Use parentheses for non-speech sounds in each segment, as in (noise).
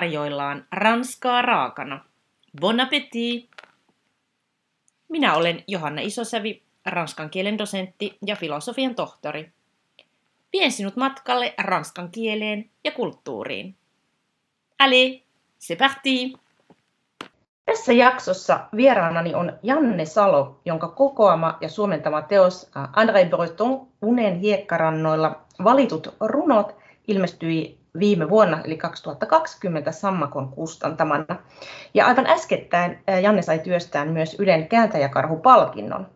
tarjoillaan ranskaa raakana. Bon appétit! Minä olen Johanna Isosävi, ranskan kielen dosentti ja filosofian tohtori. Vien sinut matkalle ranskan kieleen ja kulttuuriin. Allez, c'est parti! Tässä jaksossa vieraanani on Janne Salo, jonka kokoama ja suomentama teos äh, André Breton Unen hiekkarannoilla valitut runot ilmestyi viime vuonna, eli 2020 Sammakon kustantamana. Ja aivan äskettäin Janne sai työstään myös Ylen kääntäjäkarhupalkinnon.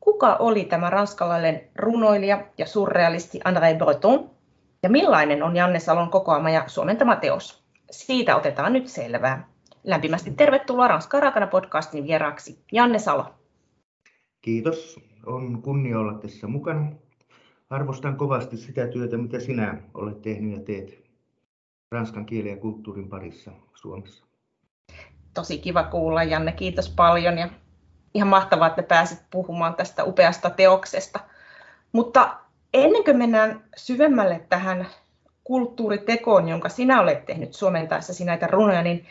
Kuka oli tämä ranskalainen runoilija ja surrealisti André Breton? Ja millainen on Janne Salon kokoama ja suomentama teos? Siitä otetaan nyt selvää. Lämpimästi tervetuloa Ranskaa raakana podcastin vieraaksi Janne Salo. Kiitos. On kunnia olla tässä mukana. Arvostan kovasti sitä työtä, mitä sinä olet tehnyt ja teet ranskan kielen ja kulttuurin parissa Suomessa. Tosi kiva kuulla, Janne. Kiitos paljon ja ihan mahtavaa, että pääsit puhumaan tästä upeasta teoksesta. Mutta ennen kuin mennään syvemmälle tähän kulttuuritekoon, jonka sinä olet tehnyt suomentaessasi näitä runoja, niin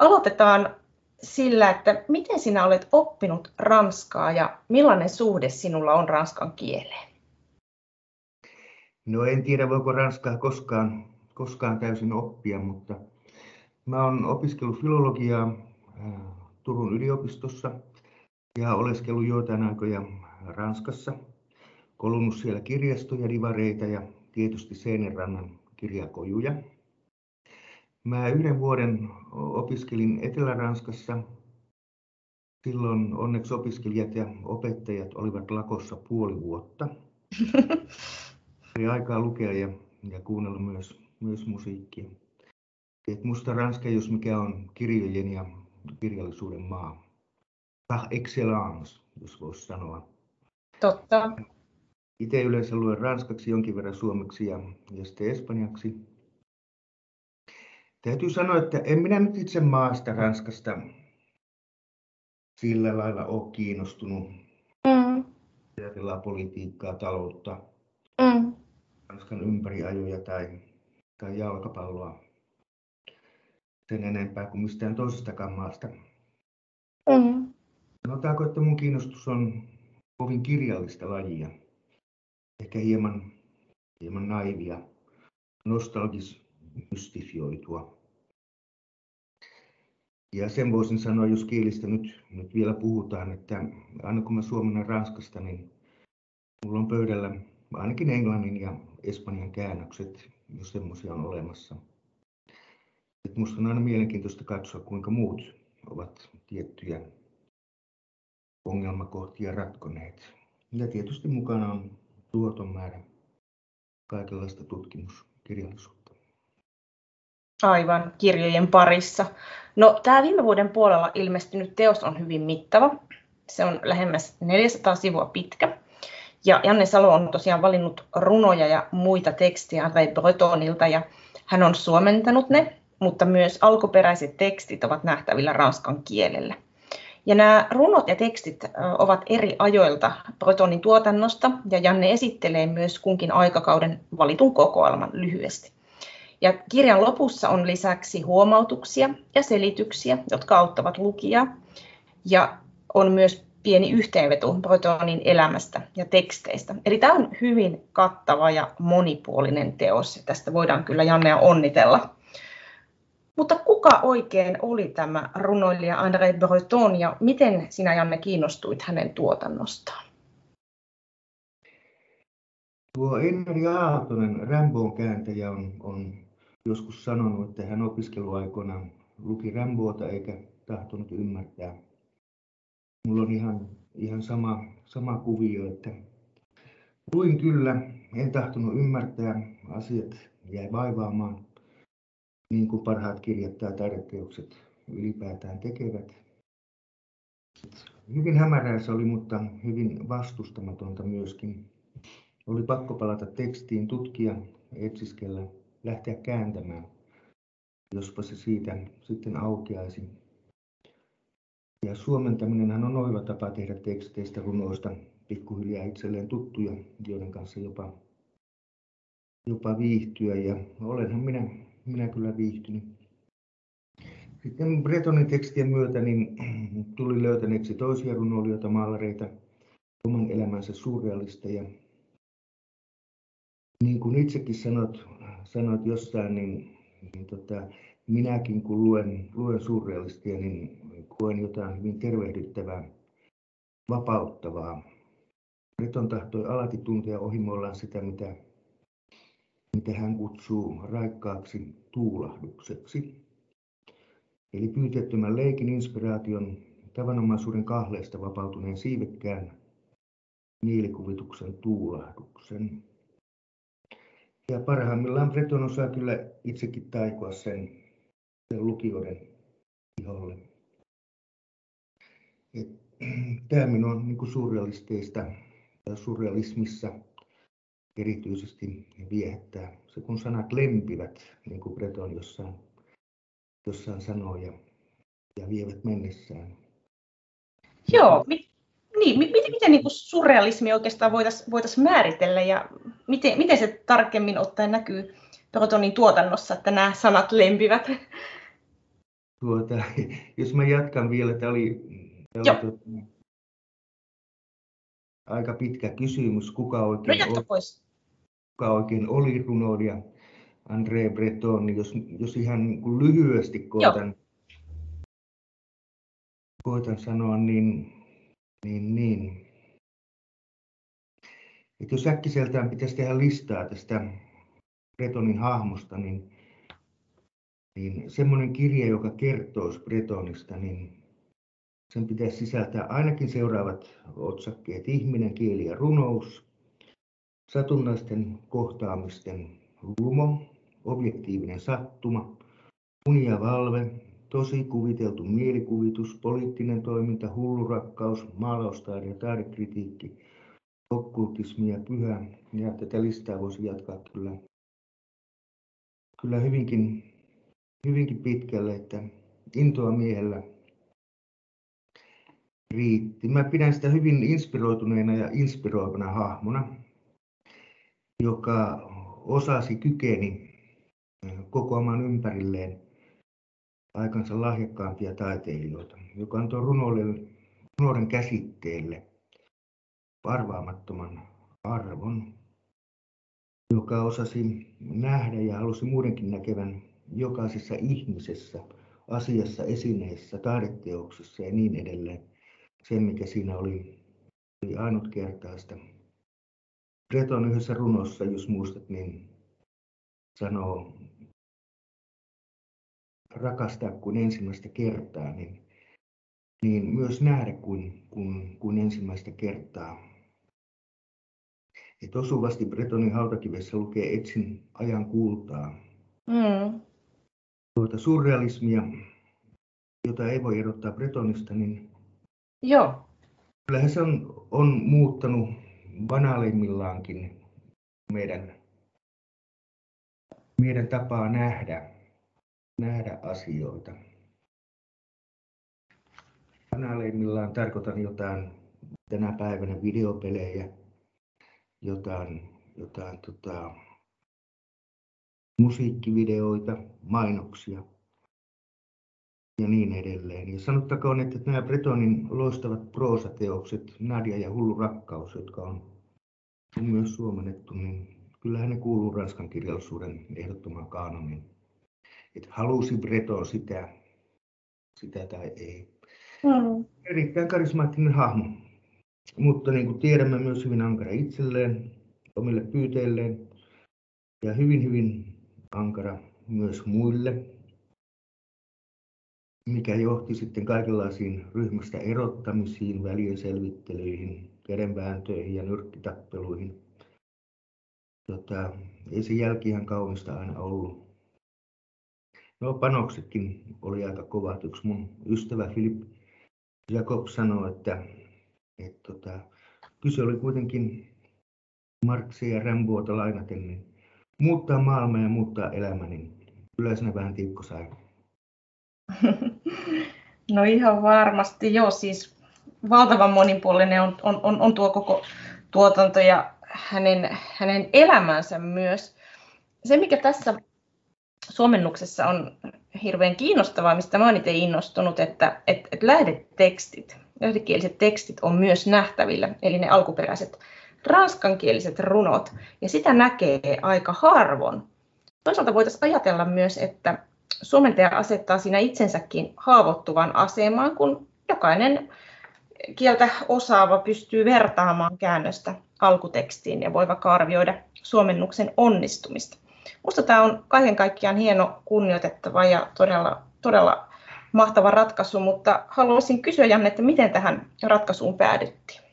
Aloitetaan sillä, että miten sinä olet oppinut ranskaa ja millainen suhde sinulla on ranskan kieleen? No en tiedä, voiko ranskaa koskaan, koskaan täysin oppia, mutta mä olen opiskellut filologiaa äh, Turun yliopistossa ja oleskellut joitain aikoja Ranskassa, kolunnut siellä kirjastoja, divareita ja tietysti Seinärannan kirjakojuja. Mä yhden vuoden opiskelin Etelä-Ranskassa. Silloin onneksi opiskelijat ja opettajat olivat lakossa puoli vuotta. (laughs) Oli aikaa lukea ja, ja kuunnella myös, myös musiikkia. Et musta Ranska, jos mikä on kirjojen ja kirjallisuuden maa. Par excellence, jos voisi sanoa. Totta. Itse yleensä luen ranskaksi, jonkin verran suomeksi ja, ja sitten espanjaksi. Täytyy sanoa, että en minä nyt itse maasta Ranskasta sillä lailla ole kiinnostunut. Mm. Ajatellaan politiikkaa, taloutta, mm. Ranskan ympäriajoja tai, tai jalkapalloa sen enempää kuin mistään toisestakaan maasta. Mm. Sanotaanko, että mun kiinnostus on kovin kirjallista lajia. Ehkä hieman, hieman naivia, nostalgis, mystifioitua. Ja sen voisin sanoa, jos kielistä nyt, nyt vielä puhutaan, että aina kun mä suomennan Ranskasta, niin mulla on pöydällä ainakin englannin ja espanjan käännökset, jos semmoisia on olemassa. Et musta on aina mielenkiintoista katsoa, kuinka muut ovat tiettyjä ongelmakohtia ratkoneet. Ja tietysti mukana on tuoton määrä kaikenlaista tutkimuskirjallisuutta. Aivan, kirjojen parissa. No, tämä viime vuoden puolella ilmestynyt teos on hyvin mittava. Se on lähemmäs 400 sivua pitkä. Ja Janne Salo on tosiaan valinnut runoja ja muita tekstiä André Bretonilta ja hän on suomentanut ne, mutta myös alkuperäiset tekstit ovat nähtävillä ranskan kielellä. Ja nämä runot ja tekstit ovat eri ajoilta Bretonin tuotannosta ja Janne esittelee myös kunkin aikakauden valitun kokoelman lyhyesti. Ja kirjan lopussa on lisäksi huomautuksia ja selityksiä, jotka auttavat lukijaa. Ja on myös pieni yhteenveto Bretonin elämästä ja teksteistä. Eli tämä on hyvin kattava ja monipuolinen teos. Tästä voidaan kyllä Jannea onnitella. Mutta kuka oikein oli tämä runoilija André Breton ja miten sinä Janne kiinnostuit hänen tuotannostaan? Tuo Enri Aaltonen, Rambon kääntäjä, on, on joskus sanonut, että hän opiskeluaikoina luki Ramboota eikä tahtonut ymmärtää. Mulla on ihan, ihan sama, sama kuvio, että luin kyllä, en tahtonut ymmärtää, asiat jäi vaivaamaan, niin kuin parhaat kirjat tai taideteokset ylipäätään tekevät. Hyvin hämärää se oli, mutta hyvin vastustamatonta myöskin. Oli pakko palata tekstiin, tutkia, etsiskellä lähteä kääntämään, jospa se siitä sitten aukeaisi. Ja suomentaminen on oiva tapa tehdä teksteistä runoista pikkuhiljaa itselleen tuttuja, joiden kanssa jopa, jopa viihtyä. Ja olenhan minä minä kyllä viihtynyt. Sitten Bretonin tekstien myötä niin (clears throat) tuli löytäneeksi toisia runoilijoita, maalareita, oman elämänsä surrealisteja. Niin kuin itsekin sanot, sanot jossain, niin, niin tota, minäkin kun luen, luen surrealistia, niin koen jotain hyvin tervehdyttävää, vapauttavaa. Breton tahtoi alati tuntea ohimoillaan sitä, mitä, mitä hän kutsuu raikkaaksi tuulahdukseksi. Eli pyytettömän leikin inspiraation, tavanomaisuuden kahleesta vapautuneen siivekkään mielikuvituksen tuulahduksen. Ja parhaimmillaan Breton osaa kyllä itsekin taikoa sen, sen lukijoiden iholle. Tämä minun on niin surrealisteista tai surrealismissa erityisesti viehättää. Se kun sanat lempivät, niin kuin Breton jossain, jossain sanoo, ja, ja vievät mennessään. Joo, mit, niin, miten, miten niin surrealismi oikeastaan voitaisiin voitais määritellä ja miten, miten se tarkemmin ottaen näkyy Protonin tuotannossa, että nämä sanat lempivät? Tuota, (laughs) jos mä jatkan vielä, tämä oli, tämä oli tuota, aika pitkä kysymys, kuka oikein, no, oli, pois. kuka oikein oli runoilija André Breton, niin jos, jos ihan niin kuin lyhyesti koitan, koitan sanoa, niin niin, niin. Et jos äkkiseltään pitäisi tehdä listaa tästä Bretonin hahmosta, niin, niin semmoinen kirja, joka kertoo Bretonista, niin sen pitäisi sisältää ainakin seuraavat otsakkeet. Ihminen, kieli ja runous, satunnaisten kohtaamisten lumo, objektiivinen sattuma, uni ja valve, tosi kuviteltu mielikuvitus, poliittinen toiminta, hullurakkaus, maalaustaide ja taidekritiikki, okkultismi ja pyhä. Ja tätä listaa voisi jatkaa kyllä, kyllä hyvinkin, hyvinkin pitkälle, että intoa miehellä riitti. Mä pidän sitä hyvin inspiroituneena ja inspiroivana hahmona, joka osasi kykeni kokoamaan ympärilleen aikansa lahjakkaampia taiteilijoita, joka antoi runoille, runouden käsitteelle arvaamattoman arvon, joka osasi nähdä ja halusi muidenkin näkevän jokaisessa ihmisessä, asiassa, esineessä, taideteoksessa ja niin edelleen. Sen, mikä siinä oli, oli ainutkertaista. Breton yhdessä runossa, jos muistat, niin sanoo rakastaa kuin ensimmäistä kertaa, niin, niin myös nähdä kuin, kuin, kuin ensimmäistä kertaa. Et osuvasti Bretonin hautakivessä lukee Etsin ajan kultaa. Mm. Tuota surrealismia, jota ei voi erottaa Bretonista, niin Joo. kyllähän se on, on muuttanut banaalimmillaankin meidän, meidän tapaa nähdä nähdä asioita. Kanaaleimmillaan tarkoitan jotain tänä päivänä videopelejä, jotain, jotain tota, musiikkivideoita, mainoksia ja niin edelleen. Ja sanottakoon, että nämä Bretonin loistavat proosateokset, Nadia ja Hullu rakkaus, jotka on myös suomennettu, niin kyllähän ne kuuluu ranskan kirjallisuuden ehdottomaan kaanoniin että halusi Breton sitä, sitä tai ei. Mm. Erittäin karismaattinen hahmo, mutta niin kuin tiedämme myös hyvin ankara itselleen, omille pyyteilleen ja hyvin hyvin ankara myös muille, mikä johti sitten kaikenlaisiin ryhmästä erottamisiin, välien selvittelyihin, kädenvääntöihin ja nyrkkitappeluihin. Tota, ei se jälki ihan kaunista aina ollut. No panoksetkin oli aika kovat. Yksi mun ystävä Filip Jakob sanoi, että, että tota, kyse oli kuitenkin Marksia ja Ramboota lainaten, niin muuttaa maailmaa ja muuttaa elämä, niin kyllä sinä vähän tiukko sai. (laughs) No ihan varmasti, joo, siis valtavan monipuolinen on, on, on, on tuo koko tuotanto ja hänen, hänen elämänsä myös. Se, mikä tässä suomennuksessa on hirveän kiinnostavaa, mistä mä olen itse innostunut, että, että, että lähdetekstit, lähdekieliset tekstit on myös nähtävillä, eli ne alkuperäiset ranskankieliset runot, ja sitä näkee aika harvoin. Toisaalta voitaisiin ajatella myös, että suomentaja asettaa siinä itsensäkin haavoittuvan asemaan, kun jokainen kieltä osaava pystyy vertaamaan käännöstä alkutekstiin ja voi vaikka arvioida suomennuksen onnistumista. Minusta tämä on kaiken kaikkiaan hieno, kunnioitettava ja todella, todella mahtava ratkaisu, mutta haluaisin kysyä Janne, että miten tähän ratkaisuun päädyttiin?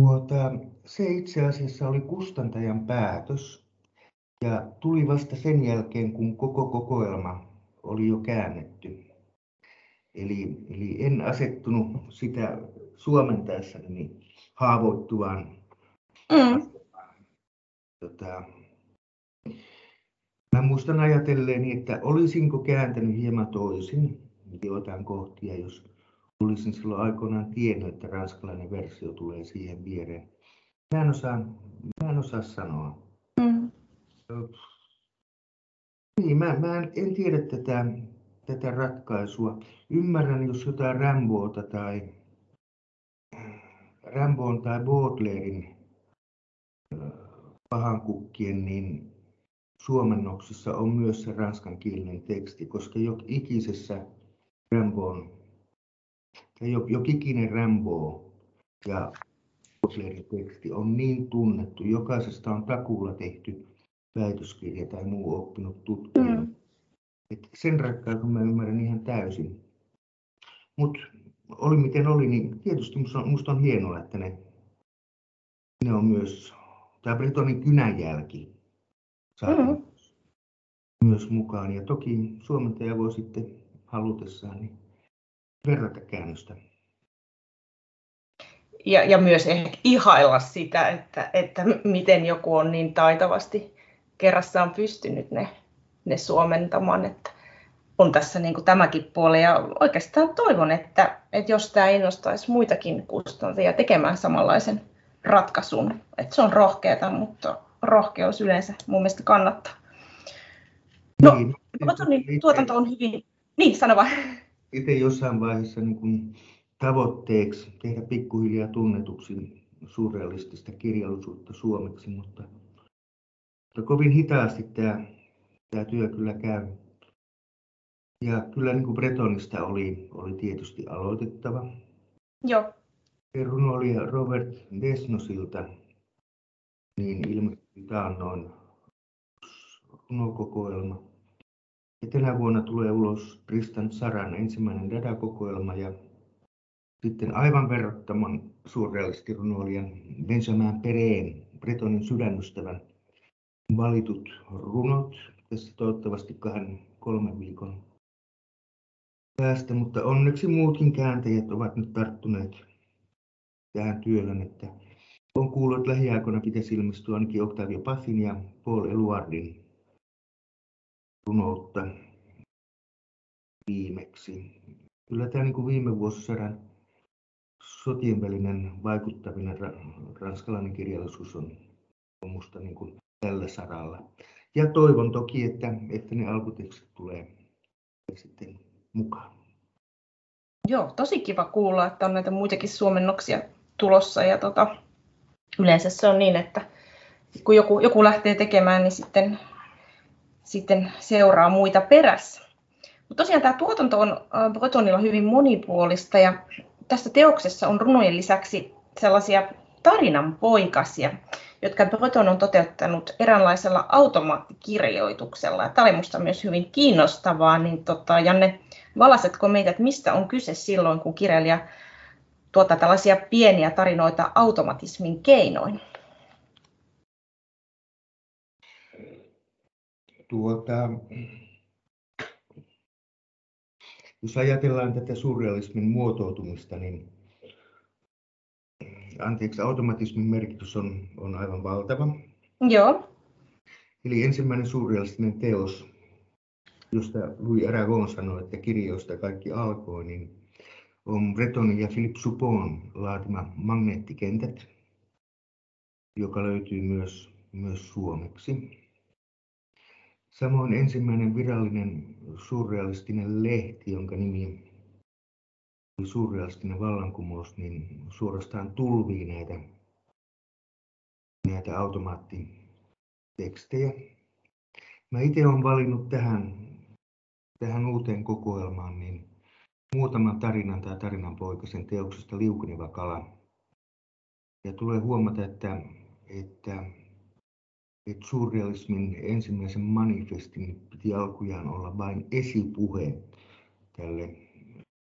Tuota, se itse asiassa oli kustantajan päätös ja tuli vasta sen jälkeen, kun koko kokoelma oli jo käännetty. Eli, eli en asettunut sitä suomentaessani haavoittuvaan mm. tota, Mä muistan ajatelleeni, että olisinko kääntänyt hieman toisin joitain kohtia, jos olisin silloin aikoinaan tiennyt, että ranskalainen versio tulee siihen viereen. Mä en osaa, mä en osaa sanoa. Mm. Niin, mä, mä en, en tiedä tätä, tätä ratkaisua. Ymmärrän, jos jotain Ramboota tai Ramboon tai Baudelairein pahankukkien, niin suomennoksissa on myös se ranskankielinen teksti, koska jo ikisessä Ramboon, tai jo, jo ikinen Rambo ja teksti on niin tunnettu, jokaisesta on takuulla tehty väitöskirja tai muu oppinut tutkija. Mm. Et sen ratkaisun mä ymmärrän ihan täysin. Mutta oli miten oli, niin tietysti musta on, musta on hienoa, että ne, ne on myös, tämä Bretonin kynänjälki saatiin mm-hmm. myös mukaan. Ja toki suomentaja voi sitten halutessaan niin verrata käännöstä. Ja, ja myös ehkä ihailla sitä, että, että miten joku on niin taitavasti kerrassaan pystynyt ne, ne suomentamaan, että on tässä niin kuin tämäkin puoli. Ja oikeastaan toivon, että, että jos tämä innostaisi muitakin kustantajia tekemään samanlaisen ratkaisun, että se on rohkeata, mutta rohkeus yleensä mun mielestä kannattaa. No, niin, niin, tuotanto on hyvin... Niin, sano vaan. Itse jossain vaiheessa niin kuin tavoitteeksi tehdä pikkuhiljaa tunnetuksi surrealistista kirjallisuutta suomeksi, mutta, mutta kovin hitaasti tämä, tämä työ kyllä käy. Ja kyllä niin kuin Bretonista oli, oli tietysti aloitettava. Joo. oli Robert Desnosilta niin ilmestyi taannoin runokokoelma. Ja tänä vuonna tulee ulos Tristan Saran ensimmäinen Dada-kokoelma ja sitten aivan verrattoman surrealistirunoilijan Benjamin Pereen, Bretonin sydänystävän, valitut runot. Tässä toivottavasti kahden kolmen viikon päästä, mutta onneksi muutkin kääntäjät ovat nyt tarttuneet tähän työhön, että on kuullut, että lähiaikoina pitäisi ilmestyä ainakin Octavio Pazin ja Paul Eluardin runoutta viimeksi. Kyllä tämä niin kuin viime vuosisadan sotien välinen vaikuttaminen ranskalainen kirjallisuus on, on niin kuin tällä saralla. Ja toivon toki, että, että ne alkutekstit tulee sitten mukaan. Joo, tosi kiva kuulla, että on näitä muitakin suomennoksia tulossa. Ja tota, yleensä se on niin, että kun joku, joku lähtee tekemään, niin sitten, sitten seuraa muita perässä. Mutta tosiaan tämä tuotanto on Bretonilla hyvin monipuolista ja tässä teoksessa on runojen lisäksi sellaisia tarinanpoikasia, jotka Breton on toteuttanut eräänlaisella automaattikirjoituksella. Tämä oli minusta myös hyvin kiinnostavaa, niin tota, Janne, valasetko meitä, että mistä on kyse silloin, kun kirjailija tuottaa tällaisia pieniä tarinoita automatismin keinoin? Tuota, jos ajatellaan tätä surrealismin muotoutumista, niin anteeksi, automatismin merkitys on, on aivan valtava. Joo. Eli ensimmäinen surrealistinen teos, josta Louis Aragon sanoi, että kirjoista kaikki alkoi, niin on Breton ja Philippe Suppon laatima Magneettikentät, joka löytyy myös, myös suomeksi. Samoin ensimmäinen virallinen surrealistinen lehti, jonka nimi oli surrealistinen vallankumous, niin suorastaan tulvii näitä, näitä automaattitekstejä. Mä itse olen valinnut tähän, tähän uuteen kokoelmaan niin muutaman tarinan tai tarinan poikasen teoksesta Liukeneva kala. Ja tulee huomata, että, että, että surrealismin ensimmäisen manifestin piti alkujaan olla vain esipuhe tälle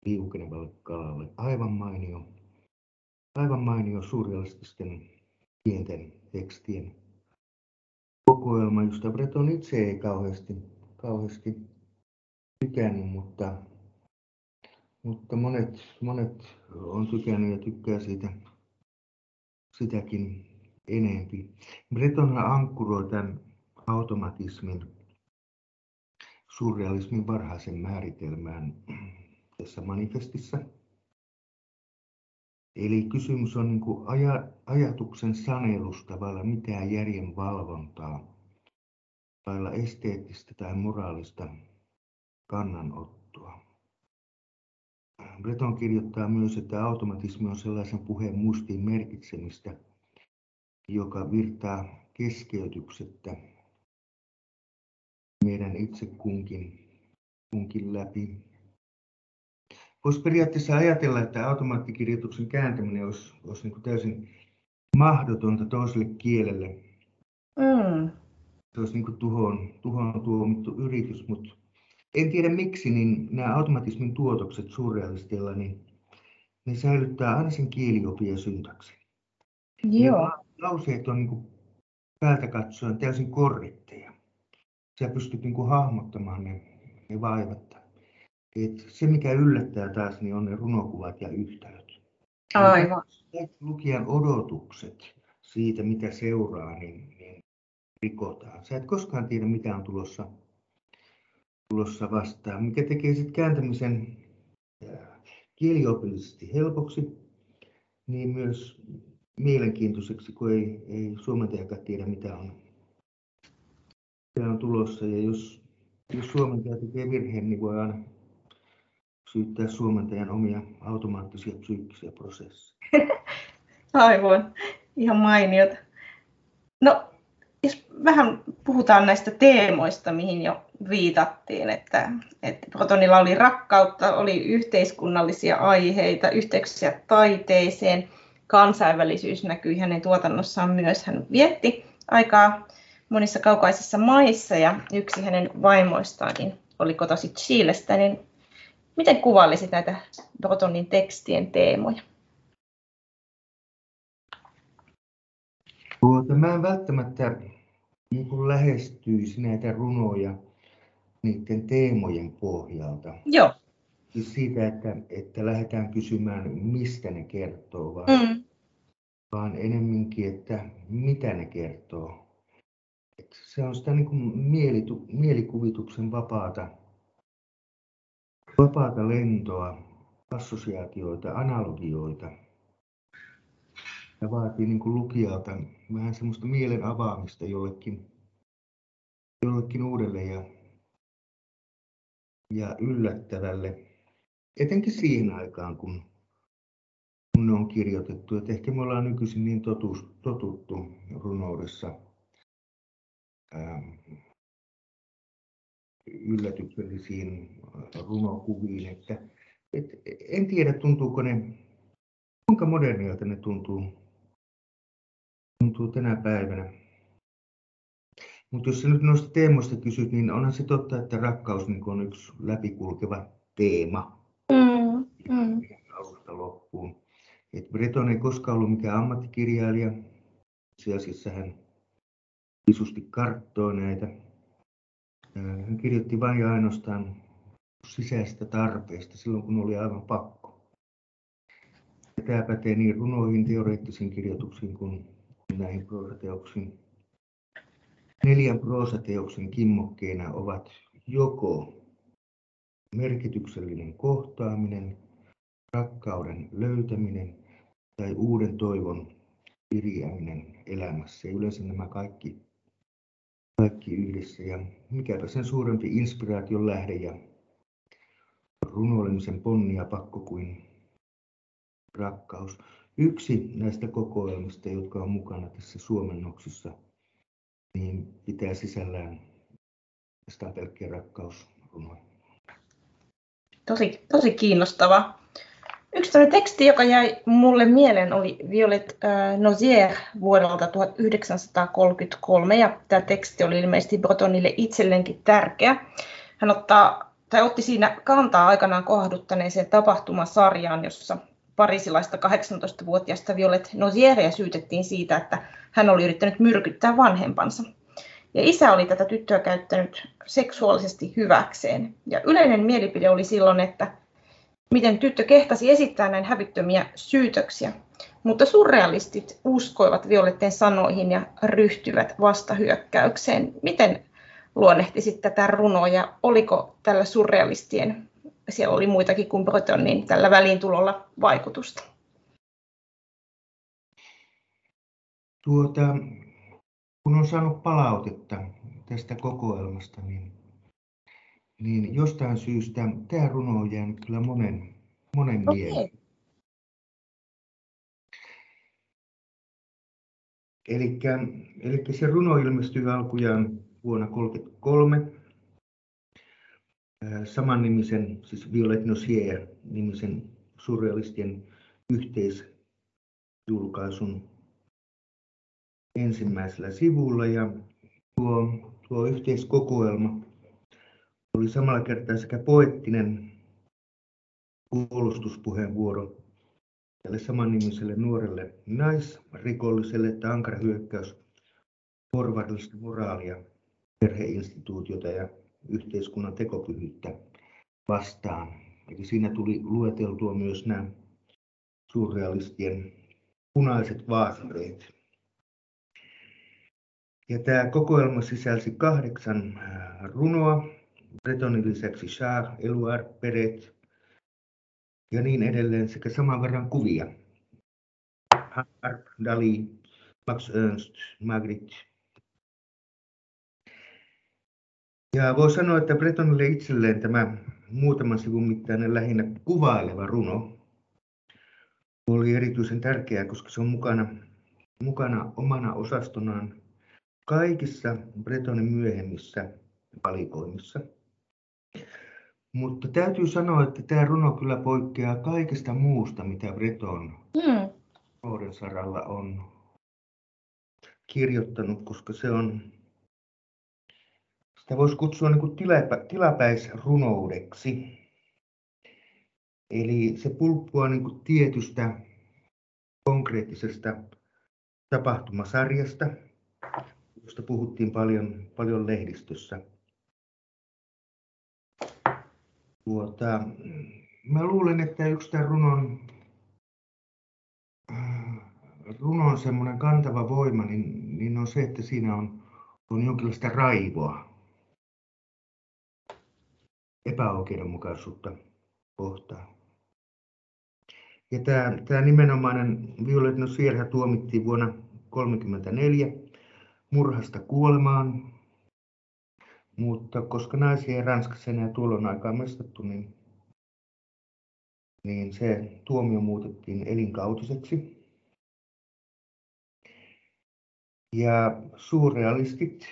liukenevalle kalalle. Aivan mainio, aivan mainio surrealististen pienten tekstien kokoelma, josta Breton itse ei kauheasti, kauheasti tykännyt, mutta, mutta monet, monet on tykännyt ja tykkää siitä sitäkin enempi. Breton ankkuroi tämän automatismin surrealismin varhaisen määritelmään tässä manifestissa. Eli kysymys on niin kuin aja, ajatuksen sanelusta vailla mitään järjen valvontaa, vailla esteettistä tai moraalista kannanottoa. Breton kirjoittaa myös, että automatismi on sellaisen puheen mustiin merkitsemistä, joka virtaa keskeytyksettä meidän itse kunkin, kunkin läpi. Voisi periaatteessa ajatella, että automaattikirjoituksen kääntäminen olisi, olisi niin täysin mahdotonta toiselle kielelle. Mm. Se olisi niin tuhoon, tuhoon tuomittu yritys, mutta en tiedä miksi, niin nämä automatismin tuotokset surrealisteilla, niin ne säilyttää aina sen kieliopin ja syntaksin. Joo. Lauseet on niin päältä katsoen täysin korrekteja. Sä pystyt niin kuin hahmottamaan ne, ne vaivat. Et se, mikä yllättää taas, niin on ne runokuvat ja yhtälöt. Aivan. Lukijan odotukset siitä, mitä seuraa, niin, niin rikotaan. Sä et koskaan tiedä, mitä on tulossa tulossa vastaan, mikä tekee sitten kääntämisen kieliopillisesti helpoksi, niin myös mielenkiintoiseksi, kun ei, ei suomentajakaan tiedä, mitä on, mitä on tulossa. Ja jos, jos suomentaja tekee virheen, niin voi aina syyttää suomentajan omia automaattisia psyykkisiä prosesseja. (laughs) Aivan, ihan mainiota. No, jos vähän puhutaan näistä teemoista, mihin jo viitattiin, että, että Protonilla oli rakkautta, oli yhteiskunnallisia aiheita, yhteyksiä taiteeseen, kansainvälisyys näkyi hänen tuotannossaan myös. Hän vietti aikaa monissa kaukaisissa maissa ja yksi hänen vaimoistaan niin oli kotosi Chilestä, niin miten kuvailisit näitä Protonin tekstien teemoja? Tuota, mä en välttämättä niin kuin lähestyisi näitä runoja niiden teemojen pohjalta. Joo. Siis siitä, että, että lähdetään kysymään, mistä ne kertoo, vaan, mm. vaan enemminkin, että mitä ne kertoo. Et se on sitä niin kuin mielitu, mielikuvituksen vapaata, vapaata lentoa, assosiaatioita, analogioita. Ja vaatii niin kuin lukijalta vähän semmoista mielen avaamista jollekin, jollekin uudelle ja ja yllättävälle, etenkin siihen aikaan, kun, kun ne on kirjoitettu. Et ehkä me ollaan nykyisin niin totus, totuttu runoudessa ää, yllätyksellisiin runokuviin, että et, en tiedä tuntuuko ne, kuinka modernilta ne tuntuu, tuntuu tänä päivänä. Mutta jos sä nyt noista teemoista kysyt, niin onhan se totta, että rakkaus niin on yksi läpikulkeva teema. Mm. Alusta loppuun. Et Breton ei koskaan ollut mikään ammattikirjailija. Itse asiassa hän visusti karttoi näitä. Hän kirjoitti vain ja ainoastaan sisäistä tarpeesta silloin, kun oli aivan pakko. Tämä pätee niin runoihin, teoreettisiin kirjoituksiin kuin näihin proosateoksiin. Neljän proosateoksen kimmokkeina ovat joko merkityksellinen kohtaaminen, rakkauden löytäminen tai uuden toivon viriäminen elämässä. Ja yleensä nämä kaikki kaikki yhdessä. Ja mikäpä sen suurempi inspiraation lähde ja runoilemisen ponni ja pakko kuin rakkaus. Yksi näistä kokoelmista, jotka on mukana tässä suomennoksessa, niin pitää sisällään sitä pelkkiä rakkausrunoja. Tosi, tosi kiinnostava. Yksi teksti, joka jäi mulle mieleen, oli Violet äh, Nozier vuodelta 1933, ja tämä teksti oli ilmeisesti Bretonille itselleenkin tärkeä. Hän ottaa, tai otti siinä kantaa aikanaan kohduttaneeseen tapahtumasarjaan, jossa parisilaista 18-vuotiaasta Violet Nozieria syytettiin siitä, että hän oli yrittänyt myrkyttää vanhempansa. Ja isä oli tätä tyttöä käyttänyt seksuaalisesti hyväkseen. Ja yleinen mielipide oli silloin, että miten tyttö kehtasi esittää näin hävittömiä syytöksiä. Mutta surrealistit uskoivat Violetten sanoihin ja ryhtyivät vastahyökkäykseen. Miten luonnehtisit tätä runoa ja oliko tällä surrealistien, siellä oli muitakin kuin Breton, niin tällä väliintulolla vaikutusta? Tuota, kun on saanut palautetta tästä kokoelmasta, niin niin jostain syystä tämä runo on jäänyt kyllä monen, monen okay. mieleen. Eli se runo ilmestyi alkujaan vuonna 1933 saman nimisen, siis Violet Nosier nimisen surrealistien yhteisjulkaisun ensimmäisellä sivulla ja tuo, tuo yhteiskokoelma oli samalla kertaa sekä poettinen puolustuspuheenvuoro tälle samannimiselle nuorelle naisrikolliselle, että ankara hyökkäys porvarillista moraalia, perheinstituutiota ja yhteiskunnan tekopyhyyttä vastaan. Eli siinä tuli lueteltua myös nämä surrealistien punaiset vaateet. Ja tämä kokoelma sisälsi kahdeksan runoa, Bretonin lisäksi Shah, Eluard, Peret ja niin edelleen sekä saman verran kuvia. Harp, Dali, Max Ernst, Magritte. Ja voi sanoa, että Bretonille itselleen tämä muutaman sivun mittainen lähinnä kuvaileva runo oli erityisen tärkeää, koska se on mukana, mukana omana osastonaan kaikissa Bretonin myöhemmissä valikoimissa. Mutta täytyy sanoa, että tämä runo kyllä poikkeaa kaikesta muusta, mitä Breton mm. saralla on kirjoittanut, koska se on, sitä voisi kutsua niin kuin tilapä, tilapäisrunoudeksi. Eli se pulppuaa niin kuin tietystä konkreettisesta tapahtumasarjasta, josta puhuttiin paljon, paljon lehdistössä Tuota, mä luulen, että yksi tämän runon, äh, runon semmoinen kantava voima niin, niin on se, että siinä on, on jonkinlaista raivoa, epäoikeudenmukaisuutta kohtaan. Ja tämä, tämä nimenomainen Violet Nocierha tuomittiin vuonna 1934 murhasta kuolemaan mutta koska naisia ei Ranskassa enää tuolloin aikaa mestattu, niin, niin se tuomio muutettiin elinkautiseksi. Ja suurrealistit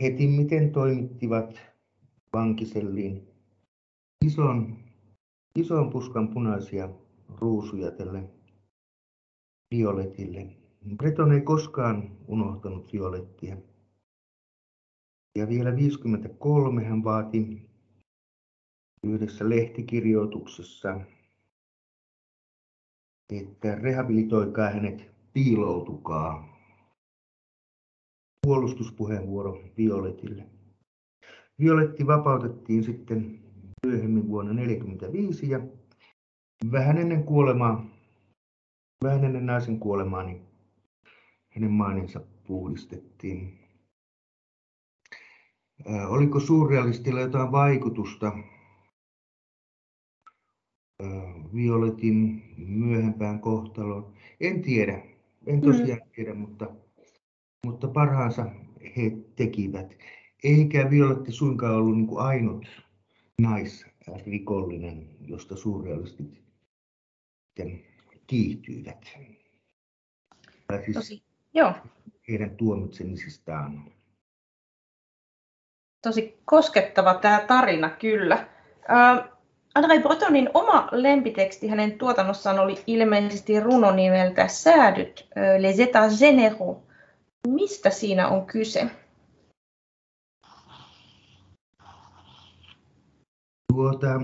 heti miten toimittivat vankiselliin ison, ison puskan punaisia ruusuja tälle Violetille. Breton ei koskaan unohtanut Violettia. Ja vielä 53 hän vaati yhdessä lehtikirjoituksessa, että rehabilitoikaa hänet, piiloutukaa. Puolustuspuheenvuoro Violetille. Violetti vapautettiin sitten myöhemmin vuonna 1945 ja vähän ennen kuolemaa, vähän ennen naisen kuolemaa, niin hänen maininsa puhdistettiin. Oliko surrealistilla jotain vaikutusta Violetin myöhempään kohtaloon? En tiedä, en mm. tosiaan mm. tiedä, mutta, mutta parhaansa he tekivät. Eikä Violetti suinkaan ollut niin kuin ainut naisrikollinen, josta surrealistit kiihtyivät. Siis Tosi, joo. Heidän tuomitsemisistaan. Tosi koskettava tämä tarina kyllä. Äh, Andrei Bretonin oma lempiteksti hänen tuotannossaan oli ilmeisesti runo nimeltä Säädyt, Les États Généraux. Mistä siinä on kyse? Tuota,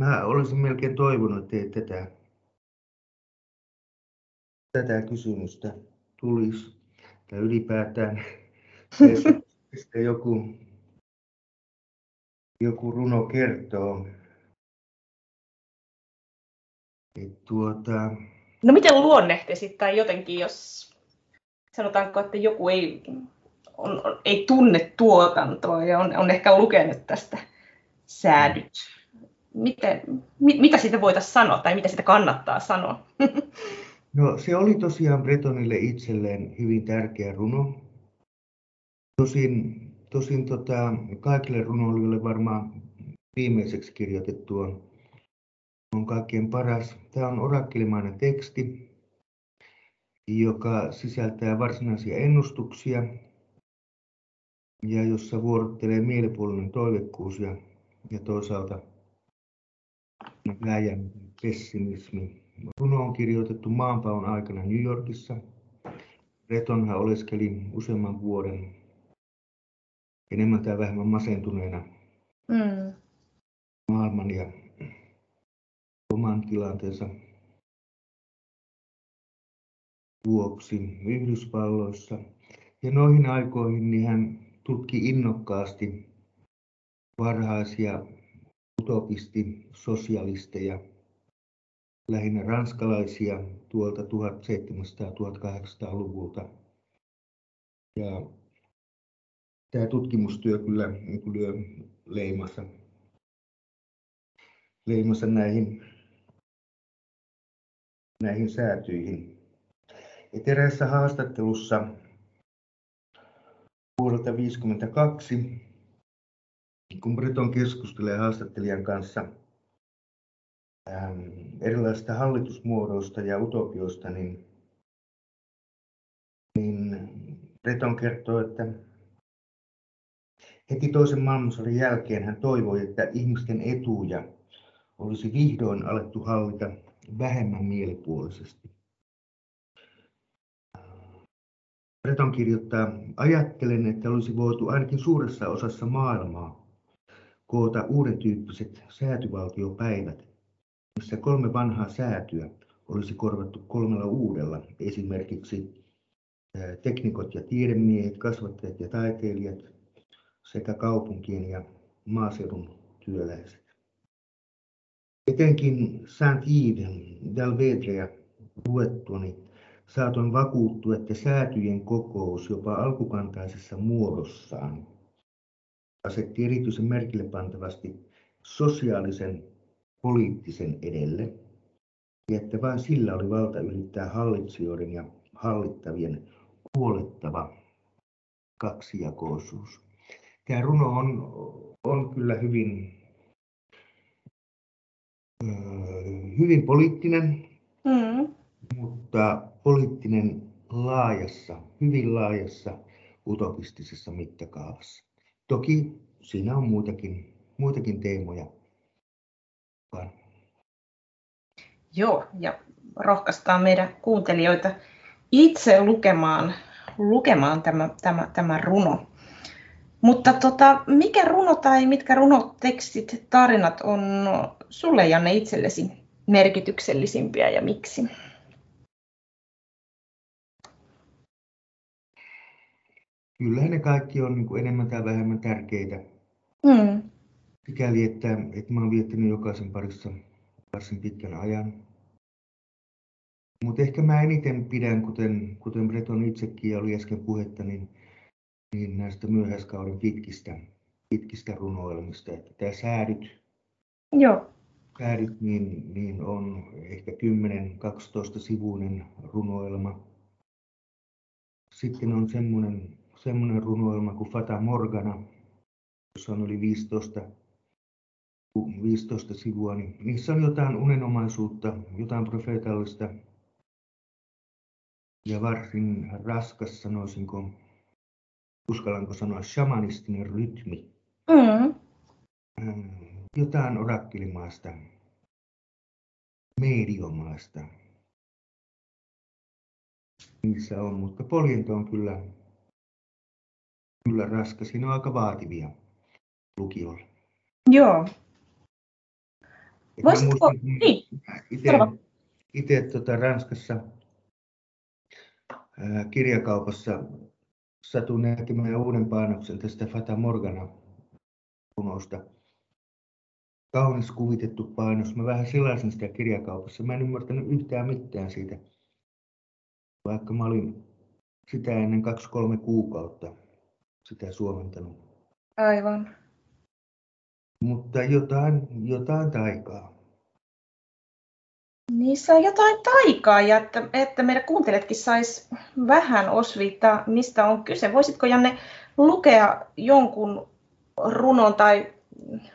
mä olisin melkein toivonut, että tätä, tätä kysymystä tulisi. Tai ylipäätään, (laughs) että joku, joku runo kertoo. Et tuota... No miten luonnehtisit tai jotenkin, jos sanotaanko, että joku ei, on, ei tunne tuotantoa ja on, on ehkä lukenut tästä säädyt. Miten, mit, mitä siitä voitaisiin sanoa tai mitä sitä kannattaa sanoa? (laughs) No se oli tosiaan Bretonille itselleen hyvin tärkeä runo. Tosin, tosin tota, kaikille runoilijoille varmaan viimeiseksi kirjoitettu on, on kaikkein paras. Tämä on orakkelimainen teksti, joka sisältää varsinaisia ennustuksia ja jossa vuorottelee mielipuolinen toivekkuus ja, ja toisaalta läjän pessimismi. Runo on kirjoitettu maanpaon aikana New Yorkissa. Bretonhan oleskeli useamman vuoden enemmän tai vähemmän masentuneena mm. maailman ja oman tilanteensa vuoksi Yhdysvalloissa. Ja noihin aikoihin niin hän tutki innokkaasti varhaisia utopisti sosialisteja, lähinnä ranskalaisia tuolta 1700-1800-luvulta. Ja tämä tutkimustyö kyllä niin lyö leimassa, leimassa näihin, näihin säätyihin. Et eräässä haastattelussa vuodelta 1952, kun Breton keskustelee haastattelijan kanssa ähm, erilaisista hallitusmuodoista ja utopioista, niin, niin Breton kertoo, että heti toisen maailmansodan jälkeen hän toivoi, että ihmisten etuja olisi vihdoin alettu hallita vähemmän mielipuolisesti. Breton kirjoittaa, ajattelen, että olisi voitu ainakin suuressa osassa maailmaa koota uuden tyyppiset säätyvaltiopäivät, missä kolme vanhaa säätyä olisi korvattu kolmella uudella, esimerkiksi teknikot ja tiedemiehet, kasvattajat ja taiteilijat sekä kaupunkien ja maaseudun työläiset. Etenkin Saint-Yves d'Alvedrea luettuani saatoin vakuuttua, että säätyjen kokous jopa alkukantaisessa muodossaan asetti erityisen merkille pantavasti sosiaalisen poliittisen edelle, ja että vain sillä oli valta ylittää hallitsijoiden ja hallittavien huolettava kaksijakoisuus. Tämä runo on, on kyllä hyvin, hyvin poliittinen, mm. mutta poliittinen laajassa, hyvin laajassa utopistisessa mittakaavassa. Toki siinä on muitakin, muitakin teemoja Joo, ja rohkaistaan meidän kuuntelijoita itse lukemaan, lukemaan tämä, tämä, tämä runo. Mutta tota, mikä runo tai mitkä runotekstit, tarinat on sulle Janne itsellesi merkityksellisimpiä ja miksi? Kyllähän ne kaikki on niin kuin enemmän tai vähemmän tärkeitä. Mm. Että, että mä olen viettänyt jokaisen parissa varsin pitkän ajan. Mutta ehkä mä eniten pidän, kuten, kuten Breton itsekin oli äsken puhetta, niin, niin näistä myöhäiskauden pitkistä, pitkistä runoilmista. Että tämä säädyt, Joo. säädyt niin, niin on ehkä 10-12 sivuinen runoilma. Sitten on semmoinen semmoinen runoilma kuin Fata Morgana, jossa on yli 15, 15 sivua, niin niissä on jotain unenomaisuutta, jotain profeetallista ja varsin raskas, sanoisinko, uskallanko sanoa, shamanistinen rytmi. Mm. Jotain orakkelimaista, mediomaista. Niissä on, mutta poljento on kyllä, kyllä raskas. Siinä on aika vaativia lukijoille. Joo. Voisitko... Niin. Itse tuota, Ranskassa ää, kirjakaupassa satuin näkemään uuden painoksen tästä Fata Morgana runosta. Kaunis kuvitettu painos. Mä vähän selasin sitä kirjakaupassa. Mä en ymmärtänyt yhtään mitään siitä, vaikka mä olin sitä ennen kaksi-kolme kuukautta sitä suomentanut. Aivan. Mutta jotain, jotain taikaa. Niissä on jotain taikaa ja että, että meidän kuuntelijatkin sais vähän osviittaa, mistä on kyse. Voisitko Janne lukea jonkun runon tai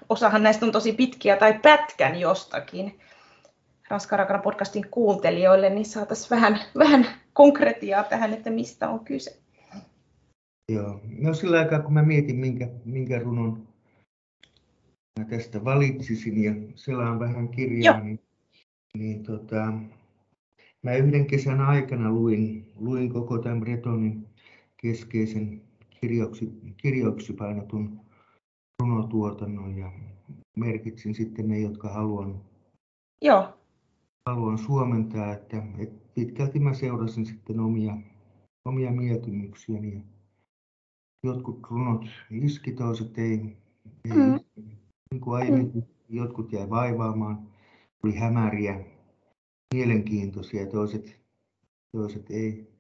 osahan näistä on tosi pitkiä tai pätkän jostakin Raskarakana podcastin kuuntelijoille, niin saataisiin vähän, vähän konkretiaa tähän, että mistä on kyse. Joo, no sillä aikaa kun mä mietin, minkä, minkä runon mä tästä valitsisin ja selaan vähän kirjaa, Joo. niin niin tota, mä yhden kesän aikana luin, luin koko tämän Bretonin keskeisen kirjoiksi, kirjoiksi painotun runotuotannon ja merkitsin sitten ne, jotka haluan, Joo. haluan suomentaa. Että, että pitkälti mä seurasin sitten omia, omia mieltymyksiäni. Ja jotkut runot iski, toiset ei, ei mm. niin kuin aiemmin, mm. jotkut jäi vaivaamaan oli hämäriä, mielenkiintoisia, toiset, toiset ei.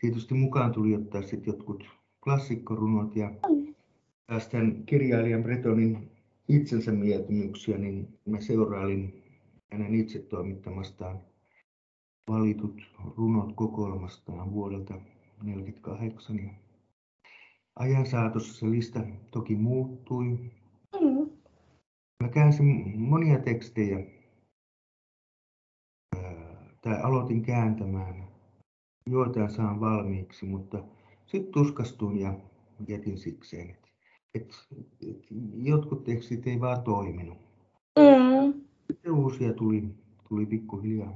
Tietysti mukaan tuli ottaa sitten jotkut klassikkorunot ja taas tämän kirjailijan Bretonin itsensä mieltymyksiä, niin mä seurailin hänen itse toimittamastaan valitut runot kokoelmastaan vuodelta 1948. Ja ajan saatossa se lista toki muuttui. Mm. Mä käänsin monia tekstejä tai aloitin kääntämään. Joitain saan valmiiksi, mutta sitten tuskastuin ja jätin sikseen. Et, et, et, jotkut tekstit ei vaan toiminut. Mm. Sitten uusia tuli, tuli pikkuhiljaa,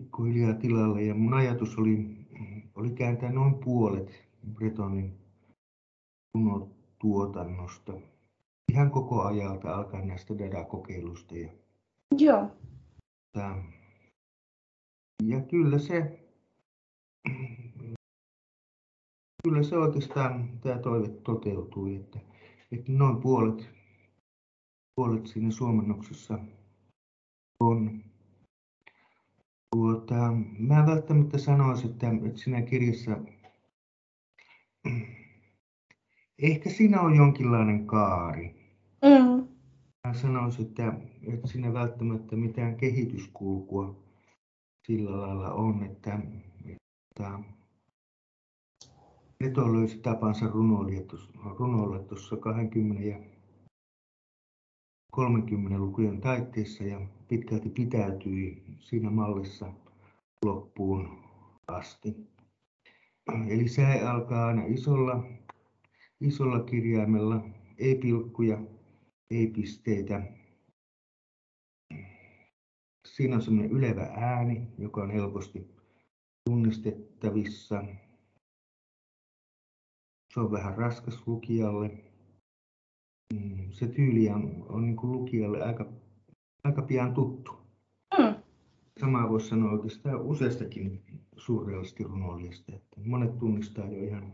pikkuhiljaa tilalle ja mun ajatus oli, oli kääntää noin puolet Bretonin tuotannosta ihan koko ajalta alkaen näistä Dada-kokeilusta. Ja Joo. Ja kyllä se, kyllä se oikeastaan tämä toive toteutui, että, että noin puolet, puolet siinä suomennoksessa on. Tuota, mä en välttämättä sanoisi, että, että siinä kirjassa ehkä siinä on jonkinlainen kaari. Mä sanoisin, että, että siinä välttämättä mitään kehityskulkua sillä lailla on, että, että Neto löysi tapansa runoille tuossa 20 ja 30 lukujen taitteessa ja pitkälti pitäytyi siinä mallissa loppuun asti. Eli se alkaa aina isolla, isolla kirjaimella, ei pilkkuja, ei pisteitä. Siinä on semmoinen ylevä ääni, joka on helposti tunnistettavissa. Se on vähän raskas lukijalle. Mm, se tyyli on, on niin kuin lukijalle aika, aika pian tuttu. Mm. Samaa voisi sanoa oikeastaan useastakin surrealistirunoilijasta, että monet tunnistaa jo ihan,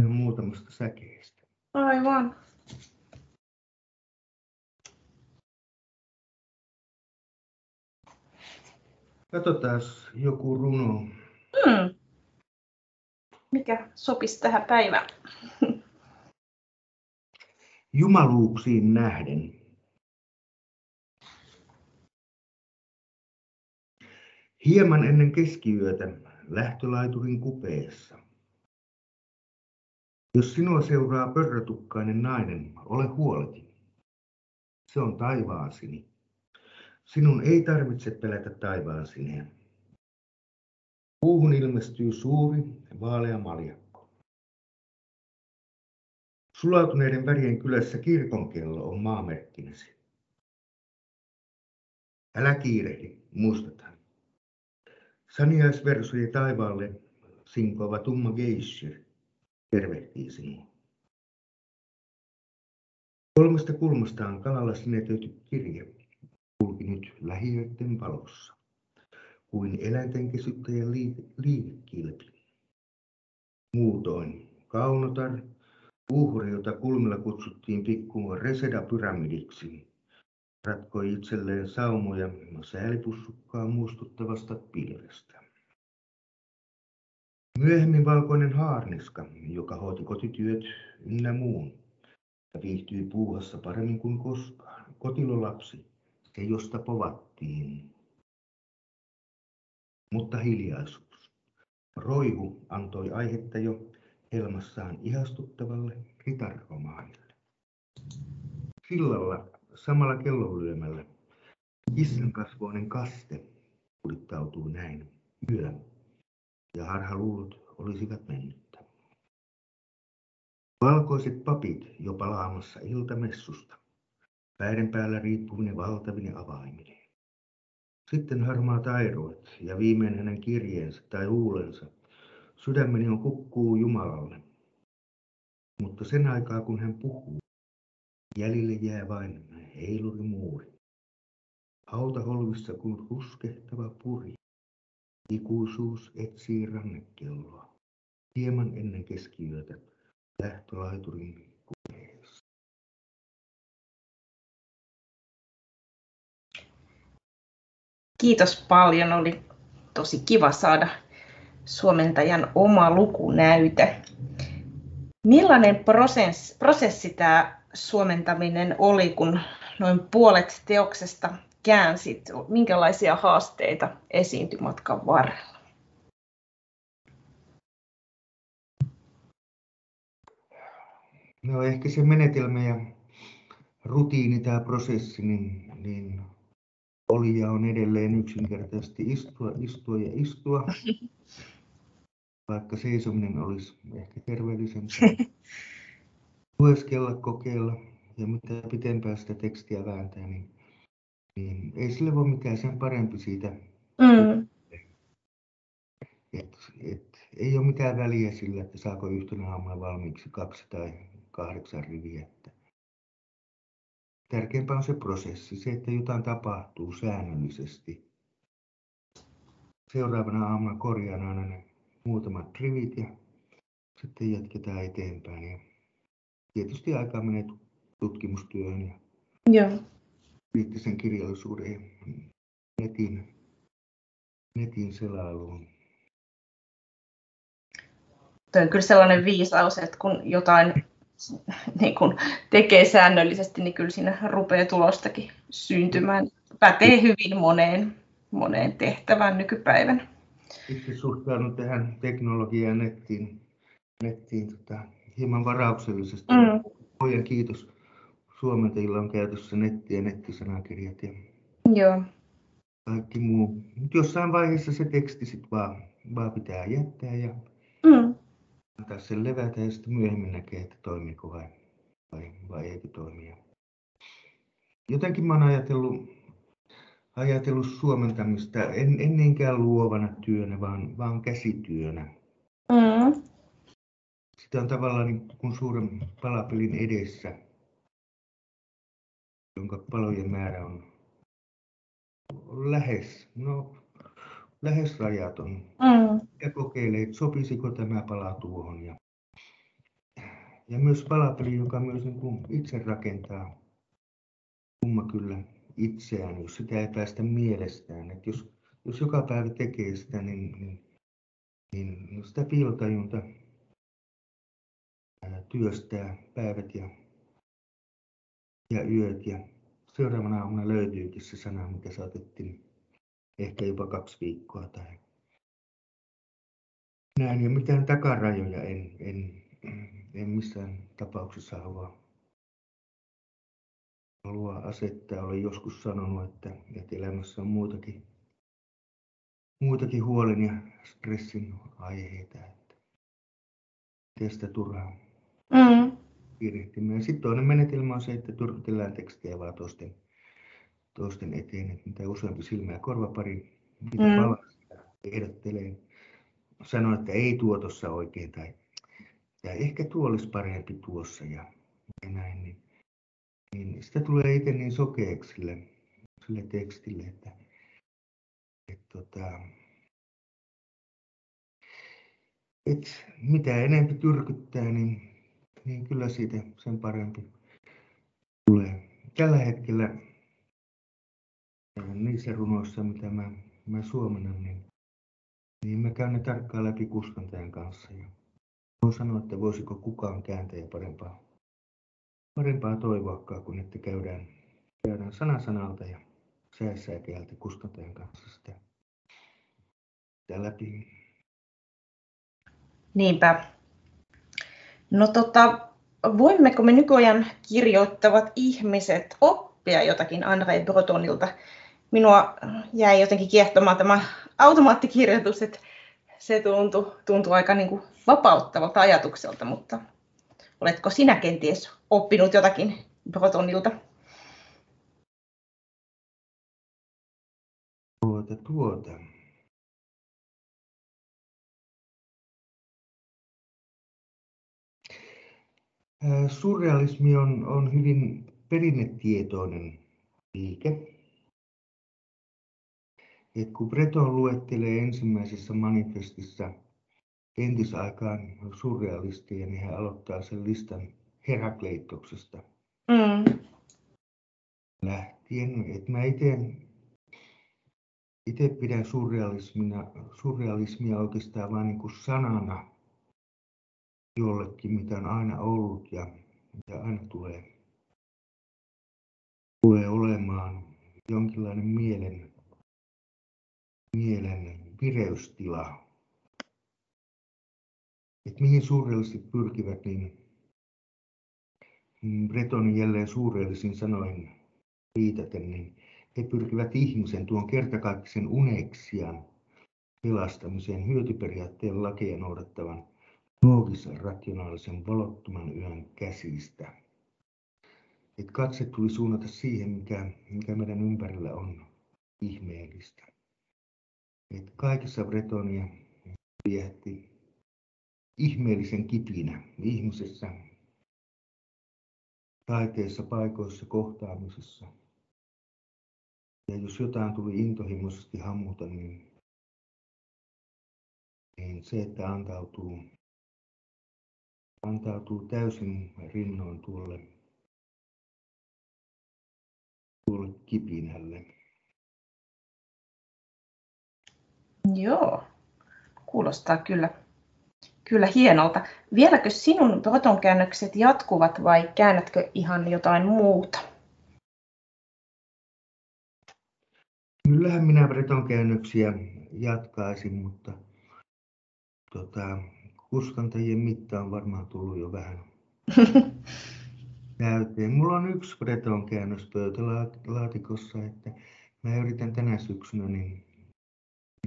ihan muutamasta säkeestä. Aivan. Katsotaan joku runo. Hmm. Mikä sopisi tähän päivään? (laughs) Jumaluuksiin nähden. Hieman ennen keskiyötä lähtölaiturin kupeessa. Jos sinua seuraa pörrötukkainen nainen, ole huoleti. Se on taivaasini. Sinun ei tarvitse pelätä taivaasineen. Puuhun ilmestyy suuri, vaalea maljakko. Sulautuneiden värien kylässä kirkonkello on maamerkkinesi. Älä kiirehdi, muistetaan. Saniaisversujen taivaalle sinkoava tumma geishir tervehtii sinua. Kolmesta kulmastaan kalalla sinetöity kirje nyt lähiöiden valossa kuin eläinten kesyttäjän liikekilpi. Muutoin Kaunotar, uhri, jota kulmilla kutsuttiin pikkuun Reseda-pyramidiksi, ratkoi itselleen saumoja säälipussukkaa muistuttavasta pilvestä. Myöhemmin valkoinen haarniska, joka hoiti kotityöt ynnä muun, ja viihtyi puuhassa paremmin kuin koskaan. Kotilolapsi, se josta povattiin mutta hiljaisuus. Roihu antoi aihetta jo helmassaan ihastuttavalle ritarromaanille. Sillalla samalla kellonlyömällä kissan kasvoinen kaste kulittautuu näin yö ja harhaluulot olisivat mennyttä. Valkoiset papit jo palaamassa iltamessusta, päiden päällä riippuvine valtavine avaimine. Sitten harmaat airoit ja viimein hänen kirjeensä tai huulensa. Sydämeni on kukkuu Jumalalle. Mutta sen aikaa kun hän puhuu, jäljelle jää vain heilurimuuri. Hautaholvissa kun ruskehtava puri. Ikuisuus etsii rannekelloa. Hieman ennen keskiyötä lähtölaiturin Kiitos paljon, oli tosi kiva saada suomentajan oma lukunäyte. Millainen prosessi, prosessi tämä suomentaminen oli, kun noin puolet teoksesta käänsit? Minkälaisia haasteita esiintyi matkan varrella? No ehkä se menetelmä ja rutiini, tämä prosessi, niin, niin oli ja on edelleen yksinkertaisesti istua, istua ja istua, (laughs) vaikka seisominen olisi ehkä terveellisempää. (laughs) Lueskella, kokeilla ja mitä pitempään sitä tekstiä vääntää, niin, niin ei sille voi mikään sen parempi siitä. Mm. Et, et, ei ole mitään väliä sillä, että saako yhtenä aamuna valmiiksi kaksi tai kahdeksan riviä. Tärkeämpää on se prosessi, se, että jotain tapahtuu säännöllisesti. Seuraavana aamuna korjaan aina ne muutamat rivit ja sitten jatketaan eteenpäin. Ja tietysti aikaa menee tutkimustyöhön ja Joo. kriittisen kirjallisuuden ja netin, netin selailuun. Tuo on kyllä sellainen viisaus, että kun jotain (laughs) niin kun tekee säännöllisesti, niin kyllä siinä rupeaa tulostakin syntymään. Pätee hyvin moneen, moneen tehtävään nykypäivänä. Itse suhtaudun tähän teknologiaan nettiin, nettiin tota, hieman varauksellisesti. Mm. ja kiitos. Suomentajilla on käytössä netti- ja nettisanakirjat ja Joo. kaikki muu. Mutta jossain vaiheessa se teksti sitten vaan, vaan pitää jättää ja antaa sen levätä ja sitten myöhemmin näkee, että toimiiko vai, vai, vai eikö toimia. Jotenkin mä oon ajatellut, ajatellut suomentamista en, en niinkään luovana työnä, vaan, vaan käsityönä. Mm. Sitä on tavallaan niin kuin suuren palapelin edessä, jonka palojen määrä on lähes, no lähes rajaton. Mm. Ja kokeilee, että sopisiko tämä pala tuohon. Ja, ja myös palapeli, joka myös niin kuin itse rakentaa kumma kyllä itseään, jos sitä ei päästä mielestään. Että jos, jos joka päivä tekee sitä, niin, niin, niin sitä piilotajunta työstää päivät ja, ja yöt. Ja seuraavana aamuna löytyykin se sana, mikä saatettiin ehkä jopa kaksi viikkoa tai näin ja mitään takarajoja en, en, en missään tapauksessa halua, halua asettaa. Olen joskus sanonut, että, että elämässä on muutakin, muitakin huolen ja stressin aiheita. Että sitä turhaa mm. Sitten toinen menetelmä on se, että turvitellaan tekstiä vaan toisten, toisten eteen, että mitä useampi silmä ja korvapari, mitä mm. palaa ehdottelee sanoi, että ei tuo tuossa oikein tai ja ehkä tuo olisi parempi tuossa ja, ja näin, niin, niin sitä tulee itse niin sokeaksi sille, sille tekstille, että, että tota, et mitä enemmän tyrkyttää, niin, niin kyllä siitä sen parempi tulee. Tällä hetkellä niissä runoissa, mitä mä, mä suomennan, niin niin me käymme tarkkaan läpi kustantajan kanssa. Ja voin sanoa, että voisiko kukaan kääntäjä parempaa, parempaa toivoakaan, kun että käydään, käydään sana sanalta ja sääsääkeältä kustantajan kanssa sitä, sitä läpi. Niinpä. No tota, voimmeko me nykyajan kirjoittavat ihmiset oppia jotakin André Bretonilta? Minua jäi jotenkin kiehtomaan tämä automaattikirjoitus, että se tuntui, tuntui aika niin kuin vapauttavalta ajatukselta, mutta oletko sinä kenties oppinut jotakin Protonilta? Tuota, tuota. Surrealismi on, on hyvin perinnetietoinen liike et kun Breton luettelee ensimmäisessä manifestissa entisaikaan surrealistia, niin hän aloittaa sen listan Herakleitoksesta mm. lähtien. Et mä itse pidän surrealismia, surrealismia oikeastaan vain niin kuin sanana jollekin, mitä on aina ollut ja mitä aina tulee, tulee olemaan jonkinlainen mielen mielen vireystila. Et mihin suurelliset pyrkivät, niin Bretonin jälleen suurellisiin sanoin viitaten, niin he pyrkivät ihmisen tuon kertakaikkisen uneksian pelastamiseen hyötyperiaatteen lakeja noudattavan loogisen rationaalisen valottoman yön käsistä. Et katse tuli suunnata siihen, mikä, mikä meidän ympärillä on ihmeellistä. Et kaikessa Bretonia viehätti ihmeellisen kipinä ihmisessä, taiteessa, paikoissa, kohtaamisessa. Ja jos jotain tuli intohimoisesti hammuta, niin, niin se, että antautuu, antautuu täysin rinnoin tuolle, tuolle kipinälle. Joo, kuulostaa kyllä, kyllä hienolta. Vieläkö sinun protonkäännökset jatkuvat vai käännätkö ihan jotain muuta? Kyllähän minä bretonkäännöksiä jatkaisin, mutta tota, kustantajien mitta on varmaan tullut jo vähän (laughs) täyteen. Mulla on yksi breton käännös pöytälaatikossa, että mä yritän tänä syksynä niin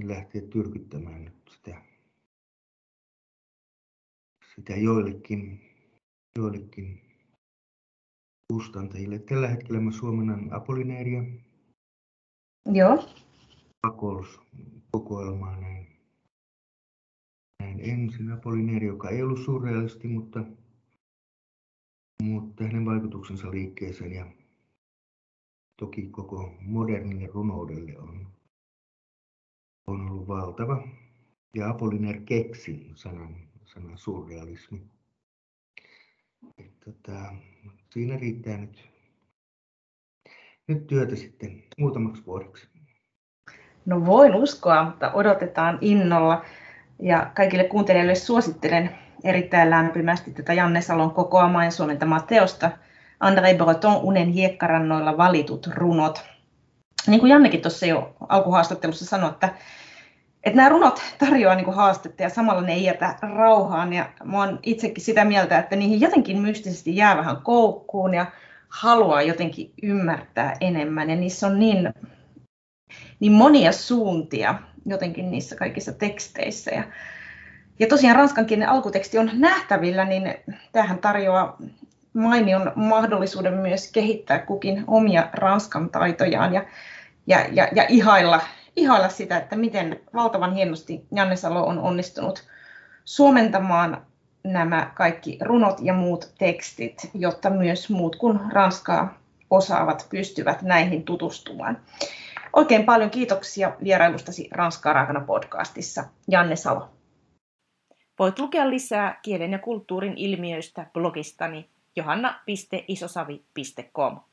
lähteä tyrkyttämään nyt sitä, sitä joillekin, joillekin kustantajille. Tällä hetkellä mä suomennan Apolineeria. Joo. Pakols kokoelmaa näin. näin ensin Apolineeri, joka ei ollut surrealisti, mutta, mutta hänen vaikutuksensa liikkeeseen ja toki koko modernille runoudelle on on ollut valtava. Ja Apollinaire keksi sanan, sanan surrealismi. Tota, siinä riittää nyt, nyt työtä sitten muutamaksi vuodeksi. No voin uskoa, mutta odotetaan innolla. Ja kaikille kuuntelijoille suosittelen erittäin lämpimästi tätä Janne Salon kokoamaa ja suomentamaa teosta André Breton Unen hiekkarannoilla valitut runot. Niin kuin Jannekin tuossa jo alkuhaastattelussa sanoi, että että nämä runot tarjoaa niin haastetta ja samalla ne ei jätä rauhaan. Ja mä oon itsekin sitä mieltä, että niihin jotenkin mystisesti jää vähän koukkuun ja haluaa jotenkin ymmärtää enemmän. Ja niissä on niin, niin monia suuntia jotenkin niissä kaikissa teksteissä. Ja, ja tosiaan ranskankielinen alkuteksti on nähtävillä, niin tähän tarjoaa mainion mahdollisuuden myös kehittää kukin omia ranskan taitojaan ja, ja, ja, ja ihailla ihailla sitä, että miten valtavan hienosti Janne Salo on onnistunut suomentamaan nämä kaikki runot ja muut tekstit, jotta myös muut kuin ranskaa osaavat pystyvät näihin tutustumaan. Oikein paljon kiitoksia vierailustasi Ranskaa raakana podcastissa, Janne Salo. Voit lukea lisää kielen ja kulttuurin ilmiöistä blogistani johanna.isosavi.com.